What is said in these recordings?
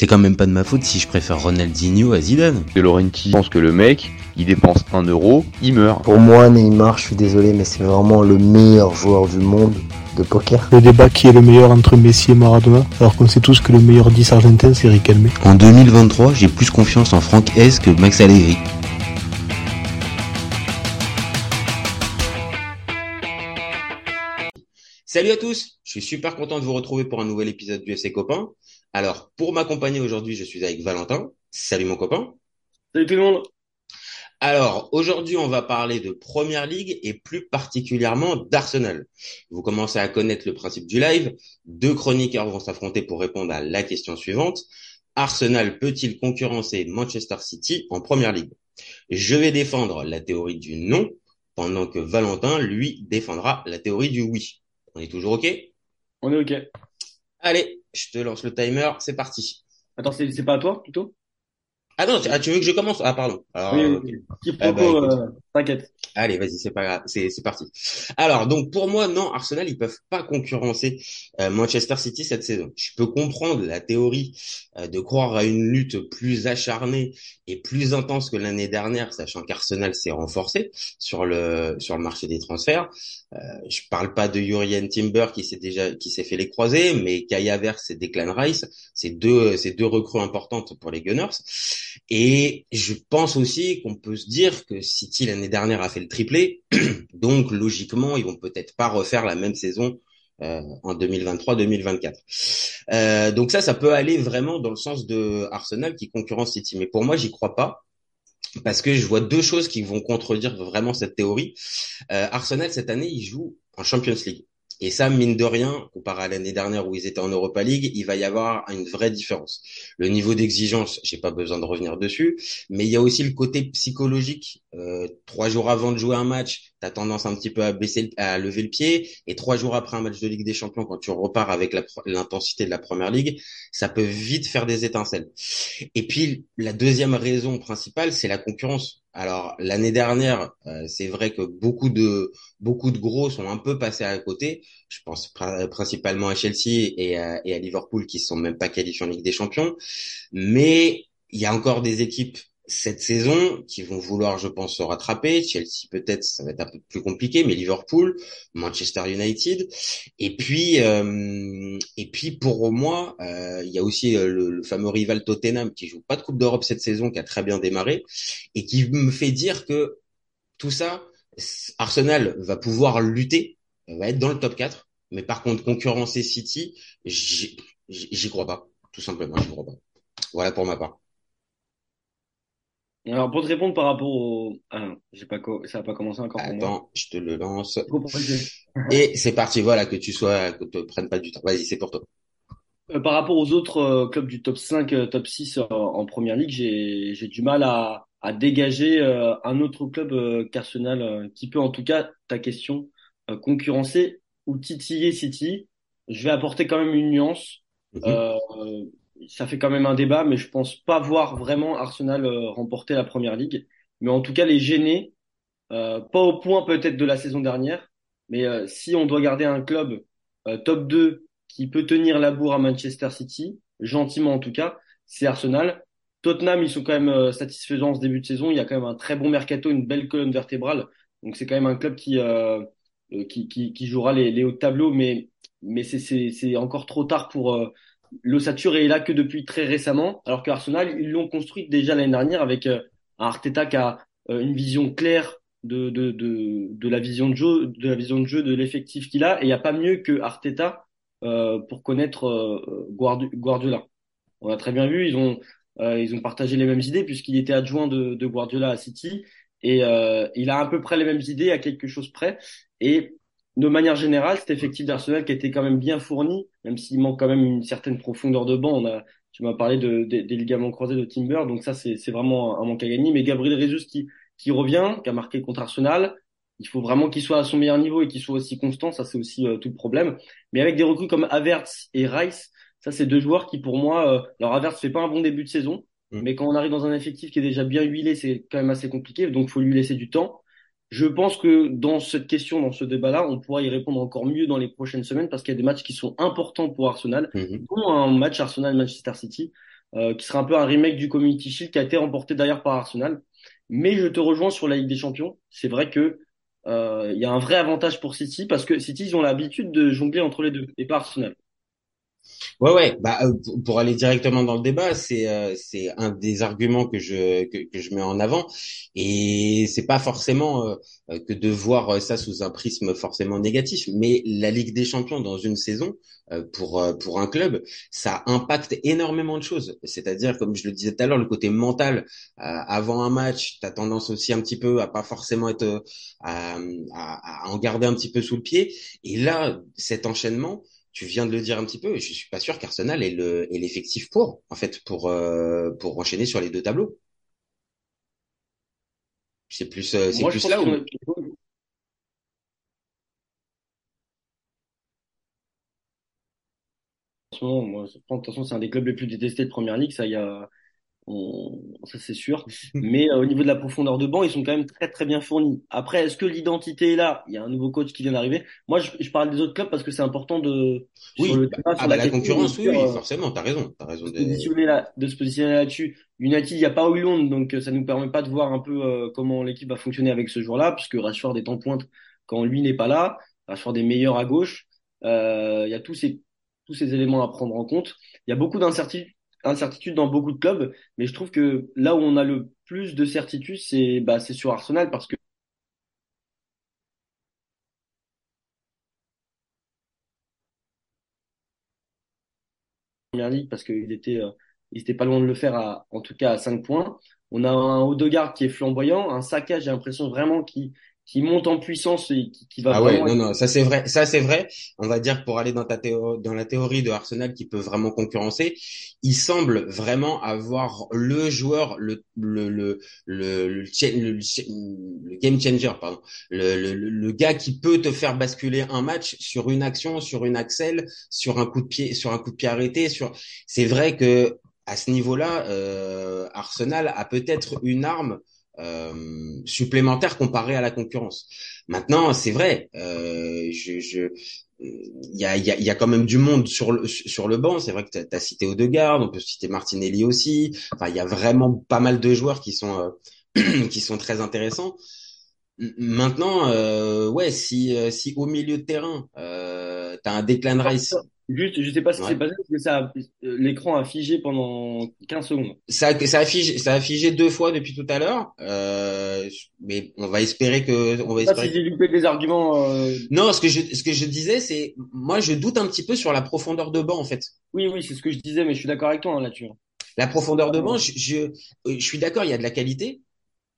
C'est quand même pas de ma faute si je préfère Ronaldinho à Zidane. De Laurenti pense que le mec, il dépense un euro, il meurt. Pour moi, Neymar, je suis désolé, mais c'est vraiment le meilleur joueur du monde de poker. Le débat qui est le meilleur entre Messi et Maradona, alors qu'on sait tous que le meilleur 10 argentin, c'est Riquelme. En 2023, j'ai plus confiance en Franck S que Max Allegri. Salut à tous, je suis super content de vous retrouver pour un nouvel épisode du FC Copain. Alors, pour m'accompagner aujourd'hui, je suis avec Valentin. Salut mon copain. Salut tout le monde. Alors, aujourd'hui, on va parler de Première Ligue et plus particulièrement d'Arsenal. Vous commencez à connaître le principe du live. Deux chroniqueurs vont s'affronter pour répondre à la question suivante. Arsenal peut-il concurrencer Manchester City en Première Ligue? Je vais défendre la théorie du non, pendant que Valentin, lui, défendra la théorie du oui. On est toujours OK? On est OK. Allez, je te lance le timer, c'est parti. Attends, c'est pas à toi plutôt? Ah non, ah, tu veux que je commence? Ah pardon. Alors, oui, oui. Qui eh ben, euh, t'inquiète. Allez, vas-y, c'est pas grave, c'est parti. Alors donc pour moi non, Arsenal ils peuvent pas concurrencer euh, Manchester City cette saison. Je peux comprendre la théorie euh, de croire à une lutte plus acharnée et plus intense que l'année dernière, sachant qu'Arsenal s'est renforcé sur le sur le marché des transferts. Euh, je parle pas de Jurien Timber qui s'est déjà qui s'est fait les croisés, mais Kaya Verts et Declan Rice, c'est deux c'est deux recrues importantes pour les Gunners. Et je pense aussi qu'on peut se dire que City l'année dernière a fait le triplé, donc logiquement ils vont peut-être pas refaire la même saison euh, en 2023-2024. Euh, donc ça, ça peut aller vraiment dans le sens de Arsenal qui concurrence City. Mais pour moi, j'y crois pas parce que je vois deux choses qui vont contredire vraiment cette théorie. Euh, Arsenal cette année, il joue en Champions League. Et ça, mine de rien, comparé à l'année dernière où ils étaient en Europa League, il va y avoir une vraie différence. Le niveau d'exigence, j'ai pas besoin de revenir dessus, mais il y a aussi le côté psychologique. Euh, trois jours avant de jouer un match, tu as tendance un petit peu à baisser, à lever le pied, et trois jours après un match de Ligue des Champions, quand tu repars avec l'intensité de la Première Ligue, ça peut vite faire des étincelles. Et puis la deuxième raison principale, c'est la concurrence. Alors l'année dernière, euh, c'est vrai que beaucoup de beaucoup de gros sont un peu passés à côté. Je pense principalement à Chelsea et à, et à Liverpool qui sont même pas qualifiés en Ligue des Champions. Mais il y a encore des équipes cette saison qui vont vouloir, je pense, se rattraper. Chelsea peut-être, ça va être un peu plus compliqué, mais Liverpool, Manchester United, et puis euh, et puis pour moi, euh, il y a aussi euh, le, fameux rival Tottenham qui joue pas de Coupe d'Europe cette saison, qui a très bien démarré et qui me fait dire que tout ça, Arsenal va pouvoir lutter, va être dans le top 4, mais par contre concurrencer City, j'y crois pas, tout simplement, j'y crois pas. Voilà pour ma part. Alors, pour te répondre par rapport au. Ah, j'ai pas ça n'a pas commencé encore. Pour Attends, je te le lance. Et c'est parti, voilà, que tu sois, que te prennes pas du temps. Vas-y, c'est pour toi. Euh, par rapport aux autres euh, clubs du top 5, euh, top 6 en première ligue, j'ai, j'ai du mal à, à dégager un autre club qu'Arsenal qui peut, en tout cas, ta question, concurrencer ou titiller City. Je vais apporter quand même une nuance. Mm ça fait quand même un débat, mais je pense pas voir vraiment Arsenal euh, remporter la première ligue. Mais en tout cas, les gêner, euh, pas au point peut-être de la saison dernière, mais euh, si on doit garder un club top 2 qui peut tenir la bourre à Manchester City, gentiment en tout cas, c'est Arsenal. Tottenham, ils sont quand même satisfaisants en ce début de saison. Il y a quand même un très bon mercato, une belle colonne vertébrale. Donc c'est quand même un club qui qui, qui, qui, jouera les, les hauts tableaux, mais mais c'est encore trop tard pour l'ossature est là que depuis très récemment, alors que Arsenal, ils l'ont construit déjà l'année dernière avec euh, un Arteta qui a euh, une vision claire de, de, de, de, la vision de jeu, de la vision de jeu, de l'effectif qu'il a, et il n'y a pas mieux que Arteta euh, pour connaître euh, Guardiola. On a très bien vu, ils ont ils ont partagé les mêmes idées puisqu'il était adjoint de, de Guardiola à City et il a à peu près les mêmes idées à quelque chose près. Et de manière générale, cet effectif d'Arsenal qui était quand même bien fourni, même s'il manque quand même une certaine profondeur de banc. On a, tu m'as parlé de, des ligaments croisés de Timber, donc ça c'est vraiment un, manque à gagner. Mais Gabriel Jesus qui, qui revient, qui a marqué contre Arsenal, il faut vraiment qu'il soit à son meilleur niveau et qu'il soit aussi constant. Ça c'est aussi euh, tout le problème. Mais avec des recrues comme Havertz et Rice, ça c'est deux joueurs qui pour moi, euh, alors Havertz fait pas un bon début de saison, mm. mais quand on arrive dans un effectif qui est déjà bien huilé, c'est quand même assez compliqué. Donc faut lui laisser du temps. Je pense que dans cette question, dans ce débat-là, on pourra y répondre encore mieux dans les prochaines semaines parce qu'il y a des matchs qui sont importants pour Arsenal, mmh. dont un match Arsenal-Manchester City. euh, qui sera un peu un remake du Community Shield qui a été remporté d'ailleurs par Arsenal. Mais je te rejoins sur la Ligue des Champions. C'est vrai que euh, il y a un vrai avantage pour City parce que City ils ont l'habitude de jongler entre les deux et pas Arsenal. Ouais, ouais. Bah, euh, pour aller directement dans le débat, c'est euh, c'est un des arguments que je que, que je mets en avant, et c'est pas forcément euh, que de voir ça sous un prisme forcément négatif, mais la Ligue des Champions dans une saison pour pour un club, ça impacte énormément de choses. C'est-à-dire, comme je le disais tout à l'heure, le côté mental avant un match, tu as tendance aussi un petit peu à pas forcément être à, à, à en garder un petit peu sous le pied, et là, cet enchaînement tu viens de le dire un petit peu, je suis pas sûr qu'Arsenal le l'effectif pour, en fait, pour euh, pour enchaîner sur les deux tableaux. C'est plus euh, c'est plus là où. Moi, de toute façon, c'est un des clubs les plus détestés de Première Ligue. Ça, il y a, ça c'est sûr. Mais euh, au niveau de la profondeur de banc, ils sont quand même très très bien fournis. Après, est-ce que l'identité est là? Il y a un nouveau coach qui vient d'arriver. Moi, je, je, parle des autres clubs parce que c'est important de. Oui, le bah, ah, bah, la, concurrence, oui, euh, forcément, t'as raison, as raison. De... Se positionner là, de se positionner là-dessus. United, il n'y a pas Hollande, donc euh, ça nous permet pas de voir un peu comment l'équipe va fonctionner avec ce joueur-là, puisque Rashford est en pointe quand lui n'est pas là. Rashford est meilleur à gauche. Il y a tous ces tous ces éléments à prendre en compte. Il y a beaucoup d'incertitudes incertitude dans beaucoup de clubs, mais je trouve que là où on a le plus de certitude, c'est bah, sur Arsenal parce que Ligue parce qu'il était euh, il était pas loin de le faire à, en tout cas à 5 points. On a un Odegaard qui est flamboyant, un Saka, j'ai l'impression vraiment qui qui monte en puissance et qui, qui va ah ouais non non ça c'est vrai ça c'est vrai. On va dire pour aller dans ta théorie dans la théorie de Arsenal qui peut vraiment concurrencer il semble vraiment avoir le joueur le le le le, le, game changer pardon. Le, le, le gars qui peut te faire basculer un match sur une action sur une axelle sur un coup de pied sur un coup de pied arrêté sur c'est vrai que à ce niveau-là euh, Arsenal a peut-être une arme euh, supplémentaire comparé à la concurrence. Maintenant, c'est vrai, euh, je, je il y a, y, a, y a quand même du monde sur le sur le banc. C'est vrai que tu as, cité Odegaard, on peut citer Martinelli aussi. Enfin, il y a vraiment pas mal de joueurs qui sont euh, qui sont très intéressants. Maintenant, euh, ouais, si si au milieu de terrain, euh, tu as un Declan Rice Juste, je sais pas ce qui s'est passé parce que ça, l'écran a figé pendant 15 secondes. Ça, ça a figé, ça a figé deux fois depuis tout à l'heure. Euh, mais on va espérer que, on va espérer. Pas si j'ai loupé des arguments. Euh... Non, ce que je, ce que je disais, c'est, moi, je doute un petit peu sur la profondeur de banc, en fait. Oui, oui, c'est ce que je disais, mais je suis d'accord avec toi hein, là-dessus. La profondeur de banc, je, je, je suis d'accord, il y a de la qualité,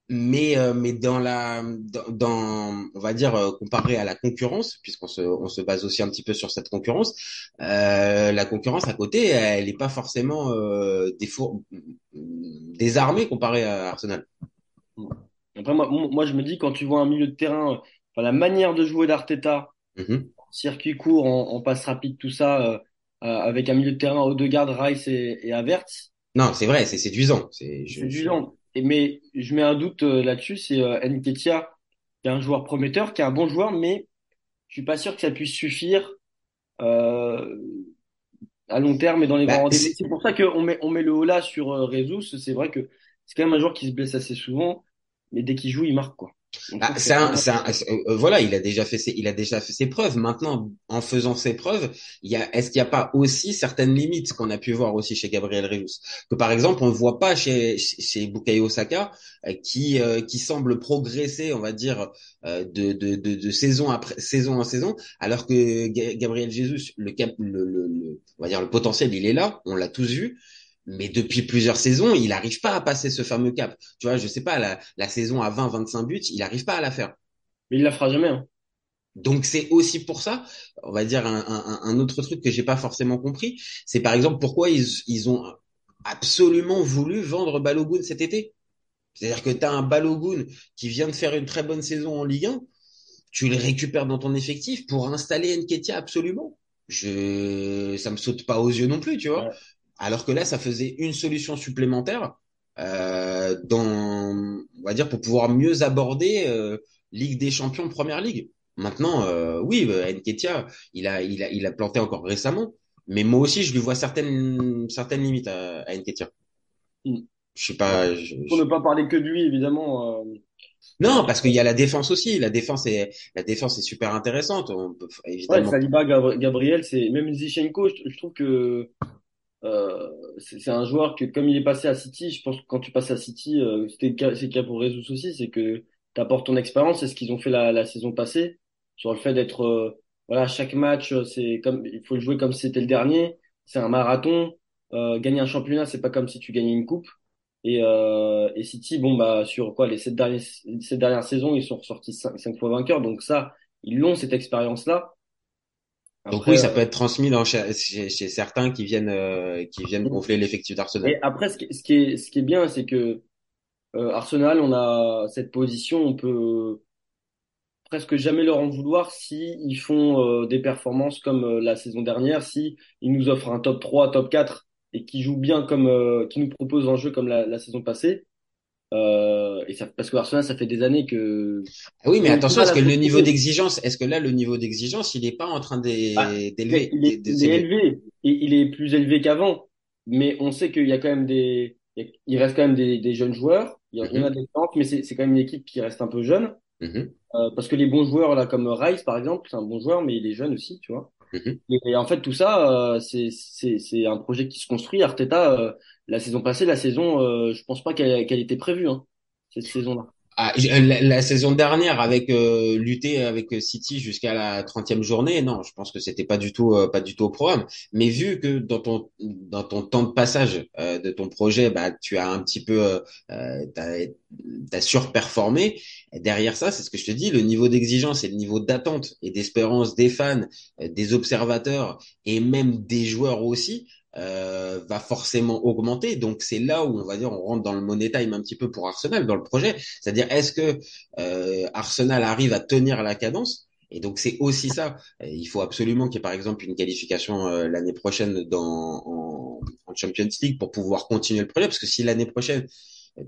mais euh, mais dans la dans, on va dire euh, comparé à la concurrence puisqu'on se on se base aussi un petit peu sur cette concurrence euh, la concurrence à côté elle n'est pas forcément euh, des désarmée comparée à Arsenal. Après moi moi je me dis quand tu vois un milieu de terrain enfin, la manière de jouer d'Arteta mm circuit court en, en, passe rapide tout ça avec un milieu de terrain Odegaard Rice et, et Havertz. Non c'est vrai c'est séduisant. C'est séduisant mais je mets un doute euh, là-dessus, c'est euh, Nketia, qui est un joueur prometteur, qui est un bon joueur, mais je suis pas sûr que ça puisse suffire euh, à long terme et dans les bah, grands rendez-vous. C'est pour ça qu'on met, on met le haut là sur euh. C'est vrai que c'est quand même un joueur qui se blesse assez souvent, mais dès qu'il joue, il marque quoi. Ah, c'est un, euh, voilà, il a déjà fait ses, il a déjà fait ses preuves. Maintenant, en faisant ses preuves, il y a, est-ce qu'il n'y a pas aussi certaines limites qu'on a pu voir aussi chez Gabriel Reus Que par exemple, on ne voit pas chez chez Bukayo Saka euh, qui euh, qui semble progresser, on va dire, de, de, de, de, saison après saison en saison, alors que Gabriel Jesus, le, le, le, on va dire le potentiel, il est là, on l'a tous vu mais depuis plusieurs saisons, il n'arrive pas à passer ce fameux cap. Tu vois, je sais pas, la, la saison à 20-25 buts, il n'arrive pas à la faire. Mais il la fera jamais. Hein. Donc c'est aussi pour ça, on va dire un, un, un autre truc que j'ai pas forcément compris, c'est par exemple pourquoi ils, ils ont absolument voulu vendre Balogun cet été. C'est-à-dire que tu as un Balogun qui vient de faire une très bonne saison en Ligue 1, tu le récupères dans ton effectif pour installer Nketia absolument. Je, ça me saute pas aux yeux non plus, tu vois. Alors que là, ça faisait une solution supplémentaire euh, dans, on va dire, pour pouvoir mieux aborder euh, Ligue des Champions, Première Ligue. Maintenant, euh, oui, Nketia, il a, il a, il a planté encore récemment. Mais moi aussi, je lui vois certaines, certaines limites à, à. Mm. Je sais pas. je- Pour ne pas parler que de lui, évidemment. euh, Non, parce qu'il y a la défense aussi. La défense est, la défense est super intéressante. On peut Ouais, évidemment. Saliba, Gab- Gabriel, c'est même Zichenko, je, je trouve que euh, c'est un joueur que comme il est passé à City, je pense que quand tu passes à City, euh, c'est le cas pour Jesus aussi, c'est que tu apportes ton expérience, c'est ce qu'ils ont fait la, la saison passée sur le fait d'être euh, voilà chaque match, euh, c'est comme il faut le jouer comme si c'était le dernier, c'est un marathon. Euh, gagner un championnat, c'est pas comme si tu gagnais une coupe. Et, et City, bon bah sur quoi les sept dernières sept dernières saisons, ils sont ressortis cinq, cinq fois vainqueurs, donc ça ils l'ont cette expérience-là. Donc Après, oui, ça euh, peut être transmis dans chez, chez, chez certains qui viennent, euh, qui viennent gonfler l'effectif d'Arsenal. Et après, ce qui, ce qui est, ce qui est bien, c'est que euh, Arsenal, on a cette position, on peut presque jamais leur en vouloir si ils font euh, des performances comme euh, la saison dernière, si ils nous offrent un top 3, top 4 et qui jouent bien comme, euh, qui nous proposent un jeu comme la, la saison passée. Euh, et ça, parce que Arsenal, ça fait des années que Ah oui, mais attention, est-ce que le niveau d'exigence, est-ce que là, le niveau d'exigence, il est pas en train d'é- Ah, d'élever, il est, d'é- il est d'élever élevé. Il est plus élevé qu'avant, mais on sait qu'il y a quand même des, il reste quand même des, des jeunes joueurs. Il y, en a Mhm, des mais c'est c'est quand même une équipe qui reste un peu jeune. mhm, Euh, parce que les bons joueurs là, comme Rice par exemple, c'est un bon joueur, mais il est jeune aussi, tu vois. Mhm. Et, et en fait, tout ça, euh, c'est c'est c'est un projet qui se construit. Arteta, euh, la saison passée, la saison, euh, je pense pas qu'elle qu'elle était prévue, hein, cette saison-là. Ah, j- la, la saison dernière, avec euh, lutter avec City jusqu'à la 30e journée, non, je pense que c'était pas du tout, euh, pas du tout au programme. Mais vu que dans ton, dans ton temps de passage euh, de ton projet, bah, tu as un petit peu, euh, euh, t'as, t'as surperformé. Derrière ça, c'est ce que je te dis, le niveau d'exigence et le niveau d'attente et d'espérance des fans, euh, des observateurs et même des joueurs aussi. euh, va forcément augmenter donc c'est là où on va dire on rentre dans le money time un petit peu pour Arsenal dans le projet c'est-à-dire, est-ce que euh, Arsenal arrive à tenir la cadence? Et donc, c'est aussi ça. Il faut absolument qu'il y ait, par exemple, une qualification euh, l'année prochaine dans, en, Champions League pour pouvoir continuer le projet. Parce que si l'année prochaine,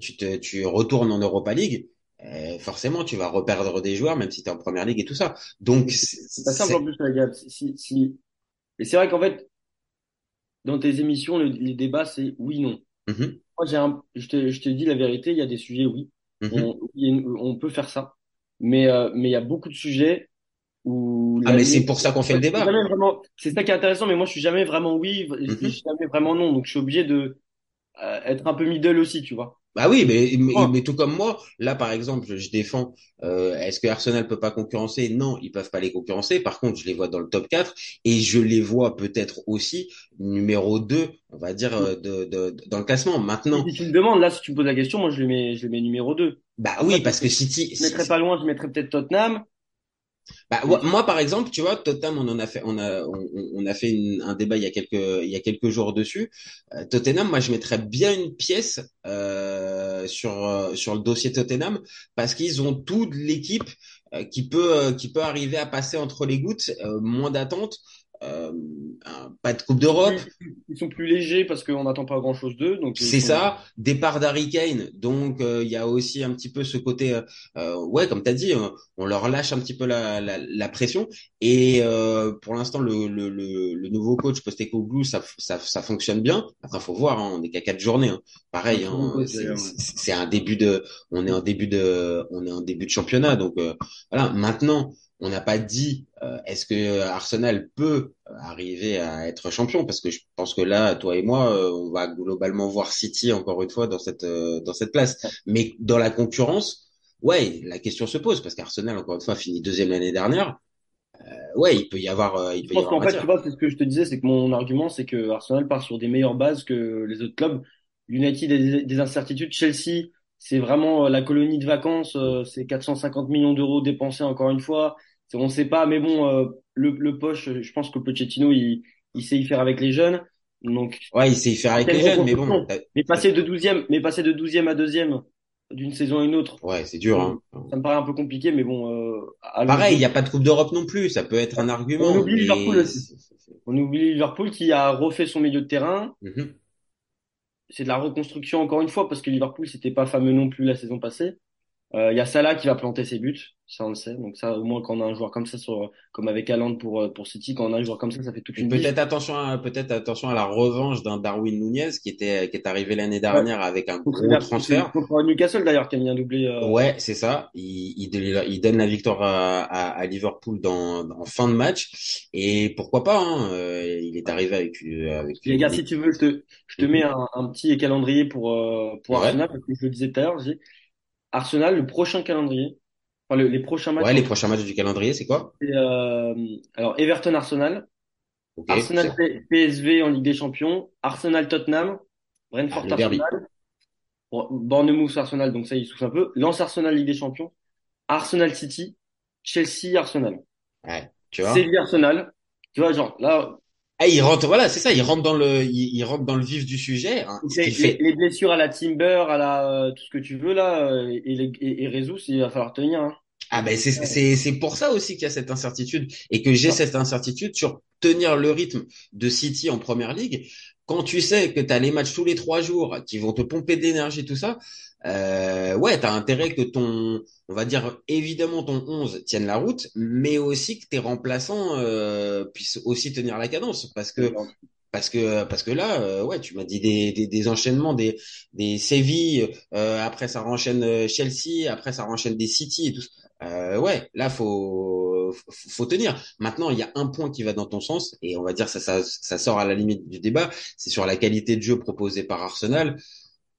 tu retournes en Europa League, euh, forcément, tu vas reperdre des joueurs, même si tu es en Première Ligue et tout ça. Donc, C'est pas simple en plus, la gars. Si, si... Et c'est vrai qu'en fait, dans tes émissions, le, les débats, c'est oui, non. Mhm, Moi, j'ai un, je te, je te dis la vérité, il y a des sujets, oui. mhm. On, peut faire ça. Mais, euh, mais il y a beaucoup de sujets où Ah, mais c'est pour ça qu'on fait le Je débat. vraiment, c'est ça qui est intéressant, mais moi, je suis jamais vraiment oui, je Mhm. suis jamais vraiment non. Donc, je suis obligé de euh, être un peu middle aussi, tu vois. Bah oui, mais, mais, mais tout comme moi, là par exemple, je, je défends, euh, est-ce que Arsenal peut pas concurrencer? Non, ils peuvent pas les concurrencer. Par contre, je les vois dans le top 4 et je les vois peut-être aussi numéro 2, on va dire, euh, de, de, dans le classement. Maintenant, Si tu me demandes, là, si tu me poses la question, moi, je les mets, je les mets numéro 2. bah oui, parce que City, Je mettrais pas loin, je mettrais peut-être Tottenham. Bah, moi, moi, par exemple, tu vois, Tottenham, on en a fait, on a, on, on a fait une- un débat il y a quelques, il y a quelques jours dessus. Euh, Tottenham, moi, je mettrais bien une pièce euh, sur euh, sur le dossier Tottenham parce qu'ils ont toute l'équipe euh, qui peut euh, arriver à passer entre les gouttes, euh, moins d'attente, euh, un- pas de Coupe d'Europe. Ils sont plus légers parce qu'on n'attend pas grand-chose d'eux. Donc ils C'est sont- ça, départ d'Harry Kane, donc euh, il y a aussi un petit peu ce côté, euh, euh, ouais, comme tu as dit, euh, on leur lâche un petit peu la, la, la pression. Et euh, pour l'instant, le, le, le, le nouveau coach Postecoglou, ça, ça, ça fonctionne bien. Après, faut voir, hein, on est qu'à quatre journées. hein. Pareil, hein, c'est un début de, on est en début de, on est en début de championnat, donc euh, voilà. Maintenant, on n'a pas dit euh, est-ce que Arsenal peut euh, arriver à être champion? Parce que je pense que là, toi et moi, euh, on va globalement voir City encore une fois dans cette euh, dans cette place. Mais dans la concurrence, ouais, la question se pose parce qu'Arsenal encore une fois finit deuxième l'année dernière. Euh, ouais, il peut y avoir, euh, il Je peut pense qu'en fait, tu vois, c'est ce que je te disais, c'est que mon argument, c'est que Arsenal part sur des meilleures bases que les autres clubs. United a des, des incertitudes. Chelsea, c'est vraiment la colonie de vacances. C'est 450 millions d'euros dépensés encore une fois. On ne sait pas, mais bon, euh, le, le poche, je pense que Pochettino, il, il sait y faire avec les jeunes. Donc, Ouais, il sait y faire avec les jeunes, mais bon, mais passer de 12e, mais passer de 12e à deuxième d'une saison à une autre, ouais, c'est dur. Hein. ça me paraît un peu compliqué, mais bon, euh. Pareil, il n'y a pas de Coupe d'Europe non plus. Ça peut être un argument. On oublie mais Liverpool aussi. On oublie Liverpool qui a refait son milieu de terrain. Mhm. C'est de la reconstruction encore une fois parce que Liverpool c'était pas fameux non plus la saison passée. Euh, Il y a Salah qui va planter ses buts, ça on le sait. Donc ça, au moins quand on a un joueur comme ça, sur, comme avec Haaland pour euh, pour City, quand on a un joueur comme ça, ça fait toute une. Peut-être attention, peut-être attention à la revanche d'un Darwin Nunez qui était qui est arrivé l'année dernière ouais. avec un gros transfert. Contre Newcastle d'ailleurs qui a mis un doublé. Euh... Ouais, c'est ça. Il, il, il, donne la victoire à, à, à Liverpool dans, en fin de match et pourquoi pas. Hein, euh, il est arrivé avec. avec Les gars, si tu veux, je te je te mets un, un petit calendrier pour pour Ouais. Arsenal parce que je le disais tout à l'heure. Arsenal, le prochain calendrier, enfin le- les prochains matchs. Ouais, les prochains matchs du calendrier, c'est quoi? C'est, euh, alors Everton Arsenal. Arsenal PSV en Ligue des Champions, Arsenal Tottenham, Brentford Ah. Arsenal, Bournemouth Arsenal, donc ça il souffle un peu, Lens Arsenal Ligue des Champions, Arsenal City, Chelsea Arsenal, Ouais, tu vois. Séville Arsenal, tu vois genre là Ah, il rentre, voilà, c'est ça, il rentre dans le, il, il rentre dans le vif du sujet. hein, les, fait. les blessures à la Timber, à la euh, tout ce que tu veux là, euh, et, et, et il va falloir tenir. Hein. Ah ben c'est c'est c'est pour ça aussi qu'il y a cette incertitude et que j'ai cette incertitude sur tenir le rythme de City en première ligue. Quand tu sais que tu as les matchs tous les trois jours qui vont te pomper de l'énergie, tout ça, euh, ouais, tu as intérêt que ton, on va dire évidemment ton 11 tienne la route, mais aussi que tes remplaçants euh, puissent aussi tenir la cadence parce que parce que parce que là euh, ouais tu m'as dit des, des, des enchaînements des des Séville euh, après ça renchaîne euh, Chelsea après ça renchaîne des City et tout. Euh, ouais là faut faut tenir maintenant il y a un point qui va dans ton sens et on va dire ça ça sort à la limite du débat c'est sur la qualité de jeu proposée par Arsenal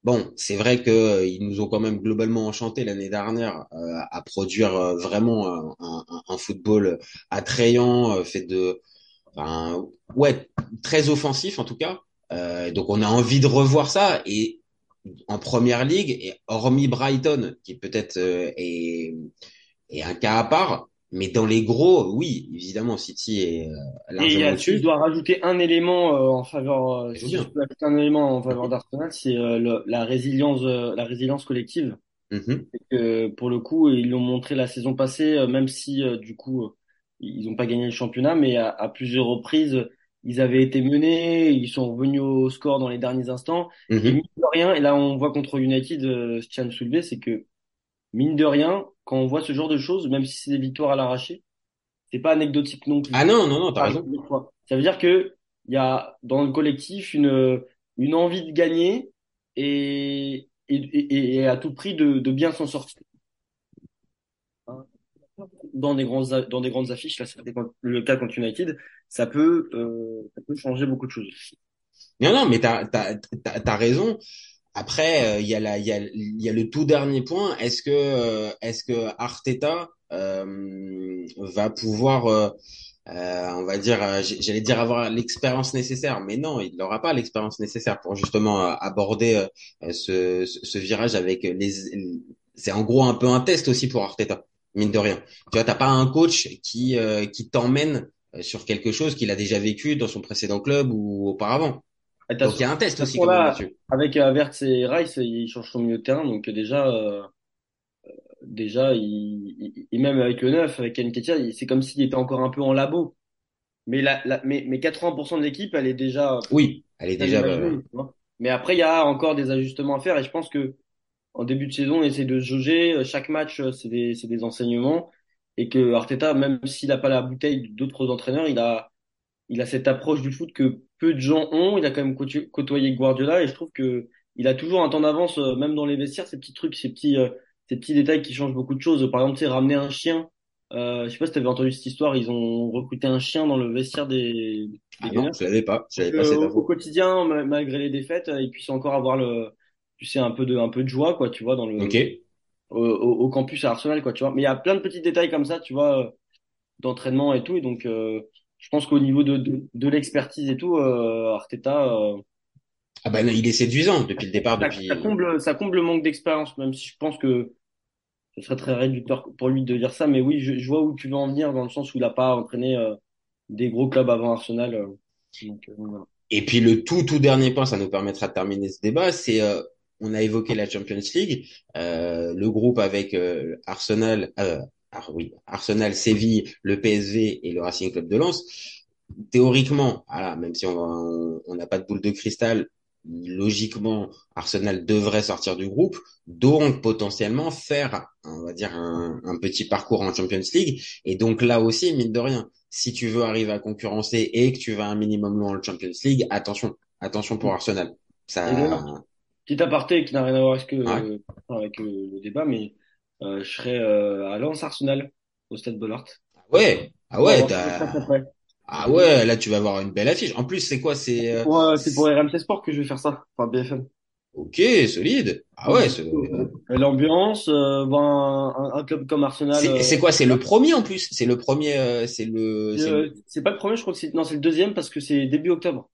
Bon, c'est vrai que euh, nous ont quand même globalement enchanté l'année dernière euh, à produire euh, vraiment un, football attrayant, fait de, enfin, ouais, très offensif en tout cas. Donc on a envie de revoir ça et en première ligue et hormis Brighton qui peut-être est un cas à part, mais dans les gros, oui, évidemment City est euh, Et largement euh, si au-dessus. je dois rajouter un élément euh, en faveur, euh, Je veux si peux un élément en faveur d'Arsenal, c'est euh, la résilience, euh, la résilience collective. Mhm. Et que, pour le coup, ils l'ont montré la saison passée, euh, même si euh, du coup euh, ils n'ont pas gagné le championnat, mais à, à plusieurs reprises ils avaient été menés, ils sont revenus au score dans les derniers instants. Et Mhm. mine de rien, et là on voit contre United, euh, ce tient soulevé, c'est que mine de rien, quand on voit ce genre de choses, même si c'est des victoires à l'arraché, c'est pas anecdotique non plus. Ah non, non, non, t'as raison. Ça veut dire que il y a dans le collectif une une envie de gagner et et, et, et à tout prix de, de bien s'en sortir. Dans des grandes a- dans des grandes affiches, là c'était le cas contre United, ça peut euh, ça peut changer beaucoup de choses. Non, non, mais t'as, t'as, t'as, t'as raison. Après, euh, il y a y a, y a le tout dernier point. Est-ce que, euh, est-ce que Arteta euh, va pouvoir, euh, on va dire, j'allais dire avoir l'expérience nécessaire, mais non, il n'aura pas l'expérience nécessaire pour justement aborder ce, ce, virage avec les. C'est en gros un peu un test aussi pour Arteta, mine de rien. Tu vois, t'as pas un coach qui, qui t'emmène sur quelque chose qu'il a déjà vécu dans son précédent club ou auparavant. Et t'as- Donc il y a un test aussi là-dessus. Avec euh, Havertz et Rice, ils changent son milieu de terrain, donc déjà, euh, déjà, il, il- et même avec le neuf, avec Nketiah, il- c'est comme s'il était encore un peu en labo. Mais la, la, mais, mais 80% de l'équipe, elle est déjà, Oui, elle est déjà. euh. Mais après, il y a encore des ajustements à faire, et je pense que en début de saison, on essaie de jauger. Euh, Chaque match, euh, c'est des, c'est des enseignements, et que Arteta, même s'il n'a pas la bouteille d'autres entraîneurs, il a, il a cette approche du foot que peu de gens ont. Il a quand même côtoyé Guardiola et je trouve que il a toujours un temps d'avance, euh, même dans les vestiaires, ces petits trucs, ces petits, euh, ces petits détails qui changent beaucoup de choses. Par exemple, tu sais, ramener un chien. Euh, je sais pas si tu avais entendu cette histoire. Ils ont recruté un chien dans le vestiaire des, des Ah non, je l'avais pas. Je pas cette au, au quotidien, ma- malgré les défaites, euh, ils puissent encore avoir le, tu sais, un peu de, un peu de joie, quoi, tu vois, dans le, Ok. au, campus à Arsenal, quoi, tu vois. Mais il y a plein de petits détails comme ça, tu vois, euh, d'entraînement et tout. Et donc, euh, je pense qu'au niveau de, de, de l'expertise et tout, euh, Arteta, euh, Ah ben il est séduisant depuis le départ, ça, depuis. ça comble, ça comble le manque d'expérience, même si je pense que ce serait très réducteur pour lui de dire ça. Mais oui, je, je vois où tu veux en venir, dans le sens où il a pas entraîné euh, des gros clubs avant Arsenal. euh. donc, euh, voilà. Et puis le tout tout dernier point, ça nous permettra de terminer ce débat, c'est euh, on a évoqué la Champions League, euh, le groupe avec euh, Arsenal, oui, Arsenal, Séville, le PSV et le Racing Club de Lens. Théoriquement, voilà, même si on n'a pas de boule de cristal, logiquement, Arsenal devrait sortir du groupe, donc potentiellement faire, on va dire, un, un, petit parcours en Champions League. Et donc là aussi, mine de rien, si tu veux arriver à concurrencer et que tu vas un minimum loin en Champions League, attention, attention pour Arsenal. Ça... Petit aparté qui n'a rien à voir avec, euh, avec euh, le débat, mais je serais euh, à Lens Arsenal au Stade Bollard. Ah ouais, ah ouais, ah ouais, là tu vas avoir une belle affiche. En plus, c'est quoi? C'est ouais, c'est pour RMC Sport que je vais faire ça, enfin BFM. Ok, solide. Ah ouais. L'ambiance, euh, un, un, club comme Arsenal. C'est quoi? C'est le premier en plus? C'est le premier. c'est le. C'est pas le premier, je crois que c'est non, c'est le deuxième parce que c'est début octobre.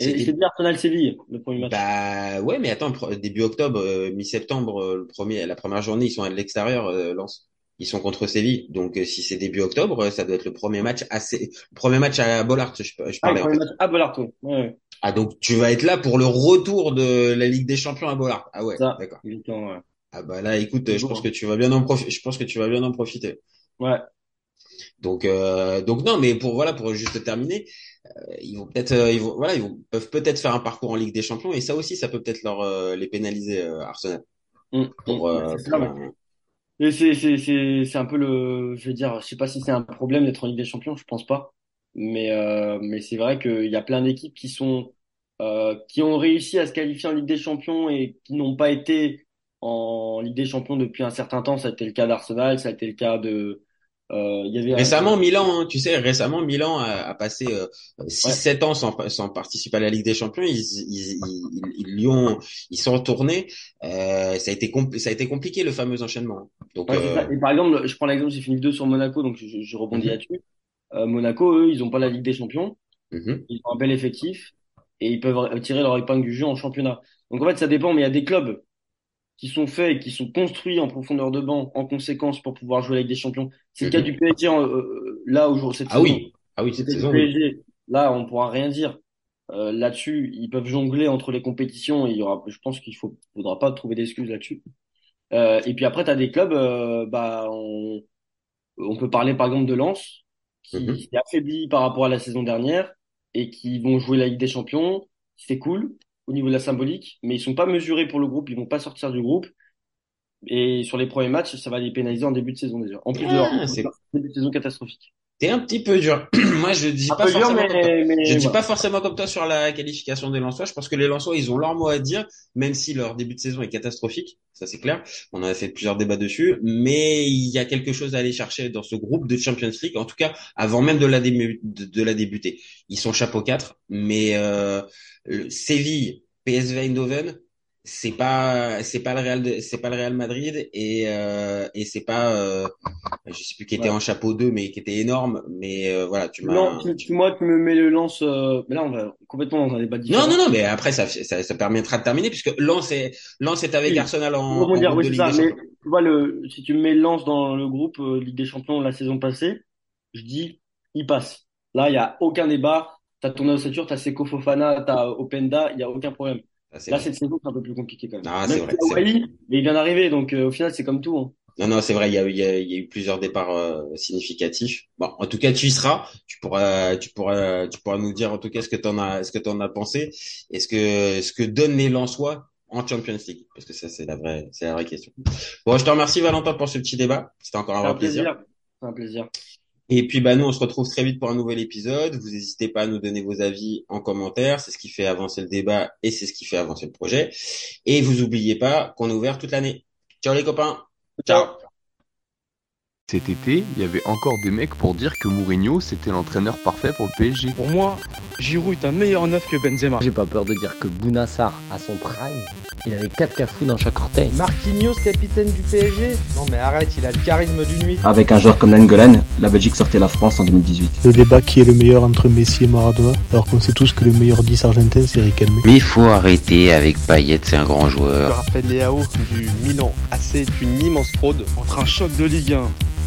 C'est bien Arsenal Séville, le premier match. Bah ouais, mais attends, début octobre, euh, mi-septembre, euh, le premier, la première journée, ils sont à l'extérieur, euh, Ils sont contre Séville. Donc si c'est début octobre, ça doit être le premier match assez, le premier match à Bollard, je, je ah, parlais. Ah, le premier match à Bollard, ouais. Ah donc tu vas être là pour le retour de la Ligue des Champions à Bollard. Ah ouais, d'accord. Ah bah là, écoute, je pense que tu vas bien en profiter. Je pense que tu vas bien en profiter. Ouais. Donc donc non, mais pour voilà, pour juste terminer, euh, ils vont peut-être, euh, ils vont, voilà, ils vont, peuvent peut-être faire un parcours en Ligue des Champions et ça aussi, ça peut peut-être leur euh, les pénaliser Arsenal. Mmh, mmh. Et c'est c'est c'est c'est un peu le, je veux dire, je sais pas si c'est un problème d'être en Ligue des Champions, je pense pas, mais euh, mais c'est vrai qu'il y a plein d'équipes qui sont euh, qui ont réussi à se qualifier en Ligue des Champions et qui n'ont pas été en Ligue des Champions depuis un certain temps. Ça a été le cas d'Arsenal, ça a été le cas de euh, il y avait récemment Milan, hein, tu sais, récemment Milan a, a passé 6-7 euh, ans sans, sans, participer à la Ligue des Champions. Ils, ils, ils, ils, ont, ils sont retournés. Euh, ça a été ça a été compliqué le fameux enchaînement. Donc, euh, Et par exemple, je prends l'exemple, j'ai fini 2 sur Monaco, donc je, je rebondis mhm. là-dessus. Euh, Monaco, eux, ils ont pas la Ligue des Champions. Mhm. Ils ont un bel effectif et ils peuvent tirer leur épingle du jeu en championnat. Donc en fait, ça dépend, mais il y a des clubs qui sont faits et qui sont construits en profondeur de banc en conséquence pour pouvoir jouer avec des champions. C'est le cas mhm. du PSG euh, euh, là aujourd'hui cette ah Oui. Ah oui, cette saison. PSG, là, on pourra rien dire. Euh, là-dessus, ils peuvent jongler entre les compétitions. Et il y aura, je pense qu'il faut, faudra pas trouver d'excuses là-dessus. Euh, et puis après, tu as des clubs, euh, bah, on, on peut parler par exemple de Lens, qui mhm. s'est affaibli par rapport à la saison dernière et qui vont jouer la Ligue des Champions. C'est cool au niveau de la symbolique, mais ils sont pas mesurés pour le groupe, ils vont pas sortir du groupe. Et sur les premiers matchs, ça va les pénaliser en début de saison déjà. En plus de leur début de saison catastrophique. T'es un petit peu dur. Moi, je dis pas forcément. comme toi. je dis pas forcément comme toi sur la qualification des Lensois. Je pense que les Lensois, ils ont leur mot à dire, même si leur début de saison est catastrophique. Ça, c'est clair. On a fait plusieurs débats dessus, mais il y a quelque chose à aller chercher dans ce groupe de Champions League. En tout cas, avant même de la, de, la débuter. Ils sont chapeau 4, mais euh, Séville, PSV Eindhoven, c'est pas c'est pas le Real c'est pas le Real Madrid et euh, et c'est pas euh, je sais plus qui était en chapeau 2 mais qui était énorme mais euh, voilà tu m'as non tu, moi tu me mets le lance euh, mais là on va complètement dans un débat différent. non non non mais après ça ça, ça permettra de terminer puisque lance est lance est avec Arsenal en, en dire, oui, de ça, mais, tu vois le si tu me mets lance dans le groupe euh, Ligue des Champions la saison passée je dis il passe. Là il y a aucun débat. T'as ton ossature t'as Seko Fofana t'as Openda il y a aucun problème ah, Là, cette saison, c'est un peu plus compliqué quand même. Ah, c'est vrai, mais il vient d'arriver, donc euh, au final, c'est comme tout. Hein. Non, non, c'est vrai, il y a, il y, a, il y a eu plusieurs départs euh, significatifs. Bon, en tout cas, tu y seras. Tu pourras, tu pourras, tu pourras nous dire en tout cas ce que t'en as, ce que t'en as pensé, et ce que, ce que donnent les Lensois en Champions League, parce que ça, c'est la vraie, c'est la vraie question. Bon, je te remercie Valentin pour ce petit débat. C'était encore un, vrai plaisir. plaisir. Un plaisir. Et puis bah nous on se retrouve très vite pour un nouvel épisode. Vous n'hésitez pas à nous donner vos avis en commentaire, c'est ce qui fait avancer le débat et c'est ce qui fait avancer le projet. Et vous oubliez pas qu'on est ouvert toute l'année. Ciao les copains. Ciao. Cet été, il y avait encore des mecs pour dire que Mourinho c'était l'entraîneur parfait pour le PSG. Pour moi, Giroud est un meilleur neuf que Benzema. J'ai pas peur de dire que Bounassar, à son prime, il avait 4 cafous dans chaque orteil. Marquinhos, capitaine du PSG Non mais arrête, il a le charisme d'une nuit. Avec un joueur comme Langolan, la Belgique sortait la France en 2018. Le débat qui est le meilleur entre Messi et Maradona, alors qu'on sait tous que le meilleur 10 argentin c'est Riquelme. Mais il faut arrêter avec Payet, c'est un grand joueur. Raphaël Leao du Milan AC est une immense fraude entre un choc de Ligue 1